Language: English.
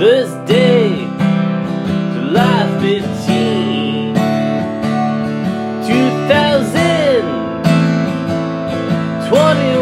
Thursday, July 15, 2021.